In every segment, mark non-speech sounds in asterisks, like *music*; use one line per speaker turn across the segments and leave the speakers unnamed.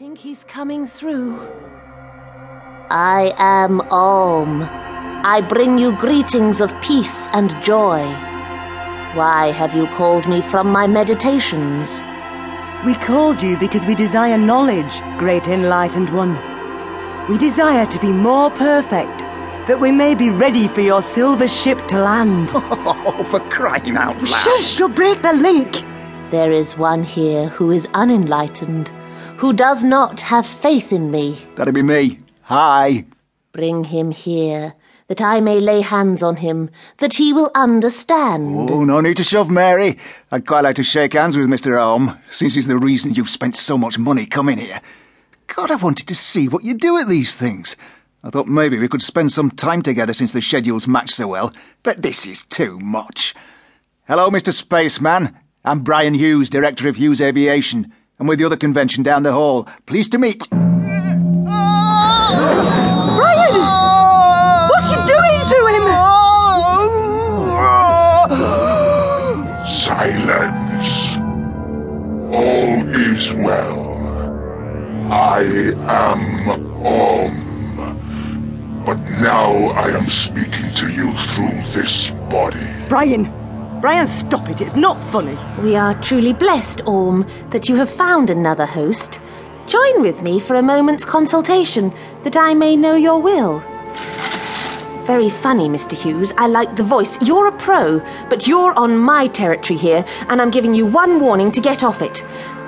think he's coming through. I am Om. I bring you greetings of peace and joy. Why have you called me from my meditations?
We called you because we desire knowledge, great enlightened one. We desire to be more perfect, that we may be ready for your silver ship to land. *laughs*
Oh, for crying out loud.
Shush! You'll break the link!
There is one here who is unenlightened, who does not have faith in me.
That'd be me. Hi.
Bring him here, that I may lay hands on him, that he will understand.
Oh, no need to shove, Mary. I'd quite like to shake hands with Mr. Ohm, since he's the reason you've spent so much money coming here. God, I wanted to see what you do at these things. I thought maybe we could spend some time together since the schedules match so well, but this is too much. Hello, Mr. Spaceman. I'm Brian Hughes, Director of Hughes Aviation. I'm with the other convention down the hall. Pleased to meet.
Brian! What's you doing to him?
Silence. All is well. I am Om. But now I am speaking to you through this body.
Brian! Brian, stop it. It's not funny.
We are truly blessed, Orm, that you have found another host. Join with me for a moment's consultation, that I may know your will. Very funny, Mr. Hughes. I like the voice. You're a pro, but you're on my territory here, and I'm giving you one warning to get off it.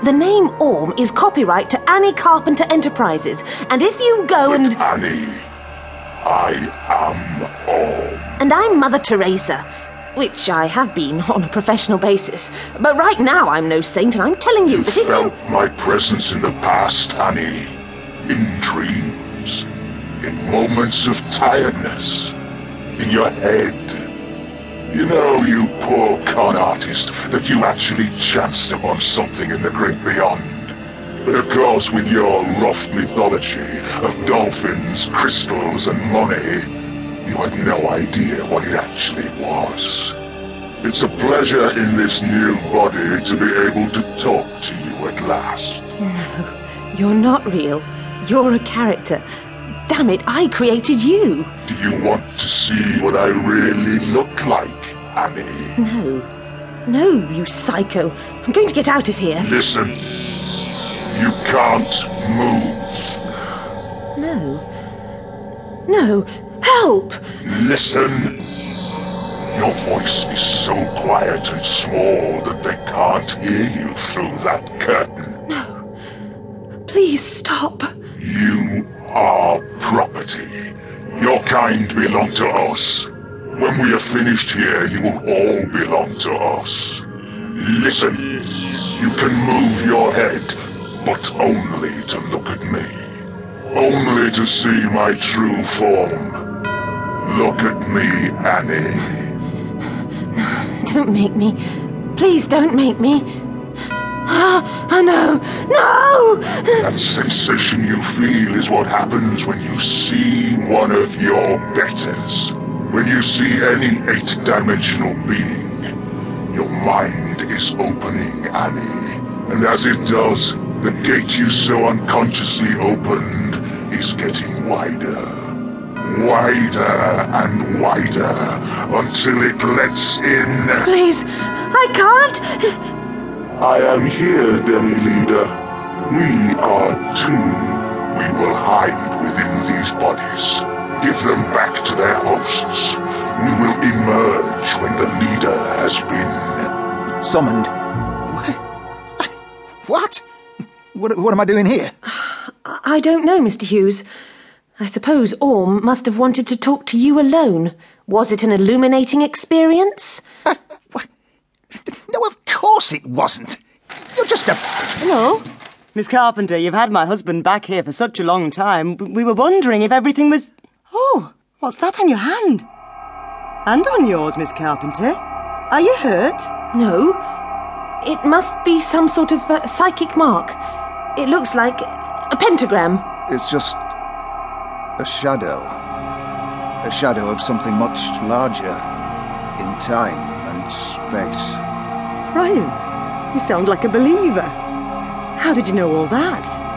The name Orm is copyright to Annie Carpenter Enterprises, and if you go and.
Annie, I am Om.
And I'm Mother Teresa. Which I have been on a professional basis. But right now I'm no saint, and I'm telling you that if
Felt
you.
my presence in the past, Annie. In dreams. In moments of tiredness. In your head. You know, you poor con artist, that you actually chanced upon something in the great beyond. But of course, with your rough mythology of dolphins, crystals, and money, you had no idea what it actually was. It's a pleasure in this new body to be able to talk to you at last.
No, you're not real. You're a character. Damn it, I created you.
Do you want to see what I really look like, Annie?
No. No, you psycho. I'm going to get out of here.
Listen. You can't move.
No. No. Help!
Listen. Your voice is so quiet and small that they can't hear you through that curtain. No.
Please stop.
You are property. Your kind belong to us. When we are finished here, you will all belong to us. Listen, you can move your head, but only to look at me. Only to see my true form. Look at me, Annie.
No, *sighs* Don't make me. Please don't make me. Ah, oh, no! No!
That sensation you feel is what happens when you see one of your betters. When you see any eight-dimensional being, your mind is opening, Annie. And as it does, the gate you so unconsciously opened is getting wider. Wider and wider until it lets in.
Please, I can't.
I am here, Demi Leader. We are two. We will hide within these bodies. Give them back to their hosts. We will emerge when the leader has been.
Summoned. What? What, what am I doing here?
I don't know, Mr. Hughes. I suppose Orm must have wanted to talk to you alone. Was it an illuminating experience? *laughs*
Uh, what? No, of course it wasn't. You're just a.
Hello? Miss Carpenter, you've had my husband back here for such a long time. We were wondering if everything was. Oh, what's that on your hand? And on yours, Miss Carpenter. Are you hurt?
No. It must be some sort of uh, psychic mark. It looks like a pentagram.
It's just. A shadow. A shadow of something much larger in time and space.
Ryan, you sound like a believer. How did you know all that?